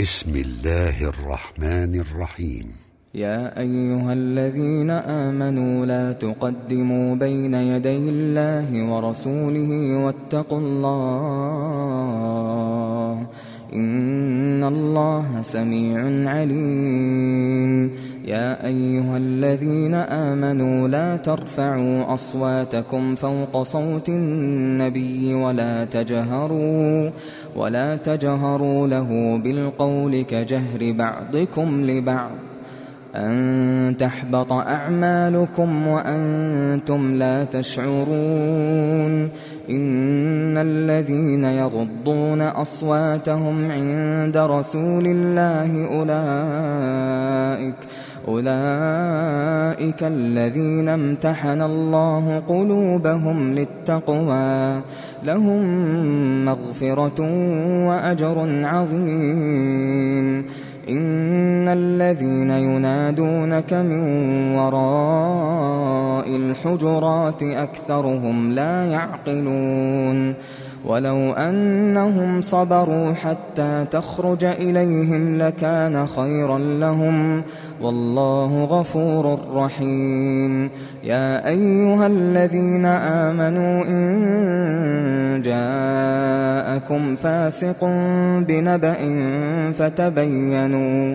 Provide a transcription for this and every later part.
بسم الله الرحمن الرحيم. يا أيها الذين آمنوا لا تقدموا بين يدي الله ورسوله واتقوا الله الله سميع عليم. يا أيها الذين آمنوا لا ترفعوا أصواتكم فوق صوت النبي ولا تجهروا ولا تجهروا له بالقول كجهر بعضكم لبعض. أن تحبط أعمالكم وأنتم لا تشعرون إن الذين يغضون أصواتهم عند رسول الله أولئك أولئك الذين امتحن الله قلوبهم للتقوى لهم مغفرة وأجر عظيم. الذين ينادونك من وراء الحجرات أكثرهم لا يعقلون ولو أنهم صبروا حتى تخرج إليهم لكان خيرا لهم والله غفور رحيم يا أيها الذين آمنوا إن جاءكم فاسق بنبأ فتبينوا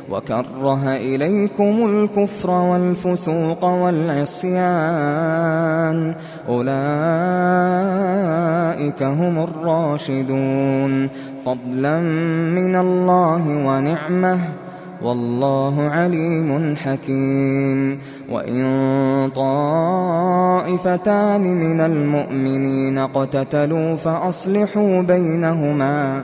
وكره إليكم الكفر والفسوق والعصيان. أولئك هم الراشدون. فضلا من الله ونعمة. والله عليم حكيم. وإن طائفتان من المؤمنين اقتتلوا فأصلحوا بينهما.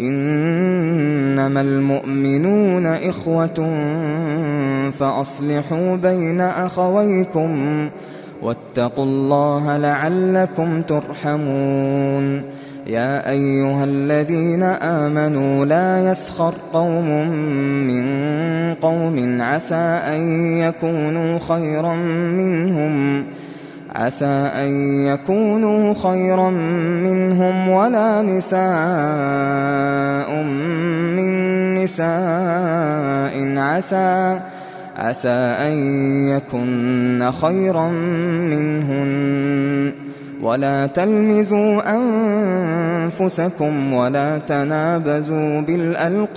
إنما المؤمنون إخوة فأصلحوا بين أخويكم واتقوا الله لعلكم ترحمون. يا أيها الذين آمنوا لا يسخر قوم من قوم عسى أن يكونوا خيرا منهم. عسى أن يكونوا خيرا منهم ولا نساء من نساء عسى عسى أن يكن خيرا منهن. ولا تلمزوا أنفسكم ولا تنابزوا بالألقاب.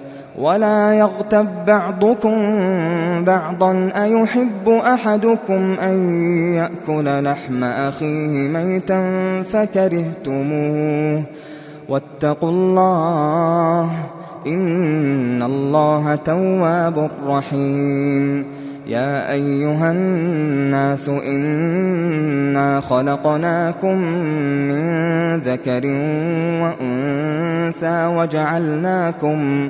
ولا يغتب بعضكم بعضا أيحب أحدكم أن يأكل لحم أخيه ميتا فكرهتموه؟ واتقوا الله إن الله تواب رحيم. يا أيها الناس إنا خلقناكم من ذكر وأنثى وجعلناكم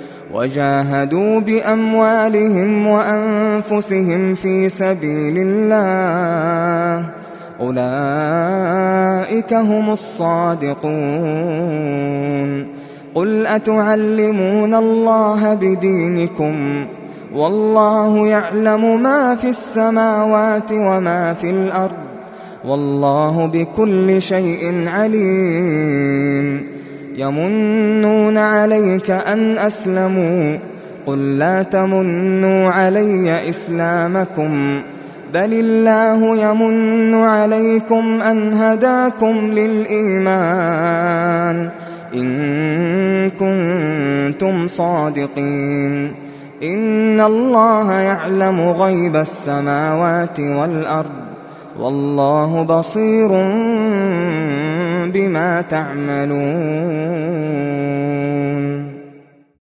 وجاهدوا بأموالهم وأنفسهم في سبيل الله. أولئك هم الصادقون. قل أتعلمون الله بدينكم؟ والله يعلم ما في السماوات وما في الأرض. والله بكل شيء عليم. يمنون عليك أن أسلموا قل لا تمنوا علي إسلامكم بل الله يمن عليكم أن هداكم للإيمان إن كنتم صادقين إن الله يعلم غيب السماوات والأرض والله بصير بما تعملون